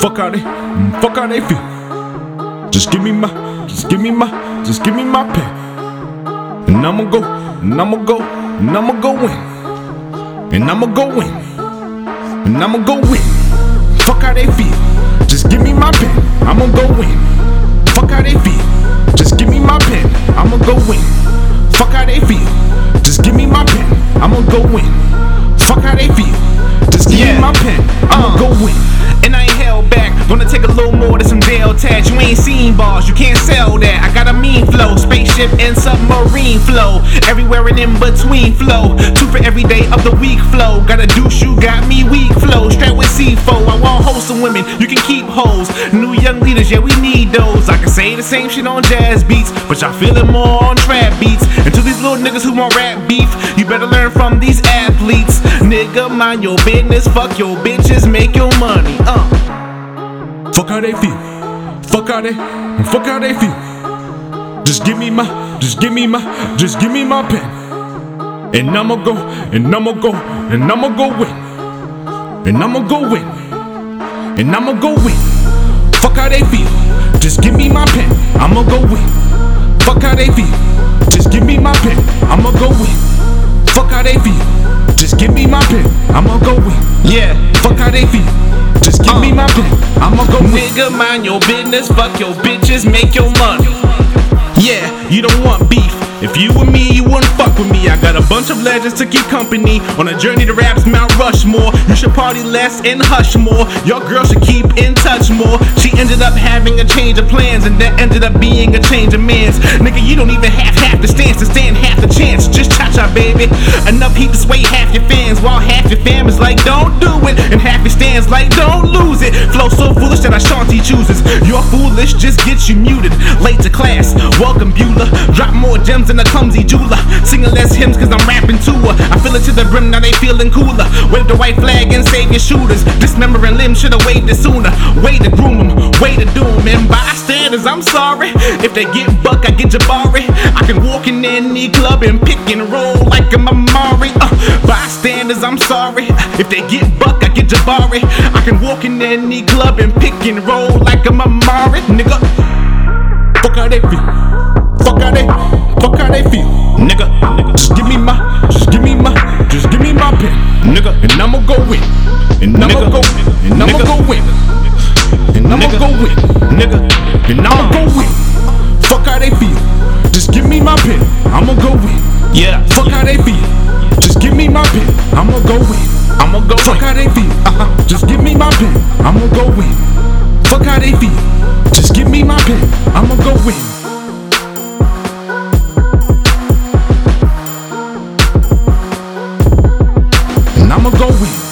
Fuck how they, fuck how they feel. Just give me my, just give me my, just give me my pen. And I'ma go, and I'ma go, and I'ma go win. And I'ma go win. And I'ma go win. Fuck how they feel. Just give me my pen. I'ma go win. Fuck how they feel. Just give me my pen. I'ma go win. Fuck how they feel. Just give me my pen. I'ma go win. Fuck how they feel. Just give Yeah. me my pen. I'ma Uh. go win. And I ain't held back. Gonna take a little more than some Dale tats. You ain't seen bars, you can't sell that. I got mean flow, spaceship and submarine flow. Everywhere and in between flow. Two for every day of the week flow. Got a douche, you got me weak flow. Strapped with C4. I want wholesome women, you can keep hoes. New young leaders, yeah, we need those. I can say the same shit on jazz beats, but y'all feeling more on trap beats. And to these little niggas who want rap beef, you better learn from these athletes. Nigga, mind your business, fuck your bitches, make your money. Uh. Fuck how they feel. Fuck how they, fuck how they feel. Just give me my, just give me my, just give me my pen. And I'ma go, and I'ma go, and I'ma go win. And I'ma go win. And I'ma go win. Fuck how they feel. Just give me my pen. I'ma go win. Fuck how they feel. Just give me my pen. I'ma go win. Fuck how they feel. Just give me my pen. I'ma go win. Yeah. Fuck how they feel. Just give me uh. my pen. I'ma go win. Nigga, mind your business, fuck your bitches, make your money. You don't want beef. If you were me, you wouldn't fuck with me. I got a bunch of legends to keep company on a journey to rap's Mount Rushmore. You should party less and hush more. Your girl should keep in touch more. She ended up having a change of plans, and that ended up being a change of mans. Nigga, you don't even have half the stance to stand half the chance. Just cha cha, baby. Enough heat to sway half while half your fam is like, don't do it, and half your stands like, don't lose it. Flow so foolish that I Ashanti chooses. You're foolish, just gets you muted. Late to class, welcome Beulah. Drop more gems than a clumsy jeweler. Singing less hymns cause I'm rapping to her. I feel it to the brim, now they feeling cooler. Wave the white flag and save your shooters. Dismembering limbs, should've waved it sooner. Way to groom them, way to doom. And bystanders, I'm sorry. If they get buck, I get Jabari. I can walk in any club and pick and roll like I'm Amari. Uh, bystanders, I'm sorry. If they get buck, I get Jabari. I can walk in any club and pick and roll like I'm Amari. Nigga. Fuck they feel. Fuck how they, And I'ma go win. Fuck how they feel. Just give me my pen. I'ma go win. yeah, Fuck how they feel. Just give me my pen. I'ma go win. I'ma go Fuck how they feel. Uh-huh. Just give me my pen. I'ma go win. Fuck how they feel. Just give me my pen. I'ma go win. And I'ma go win.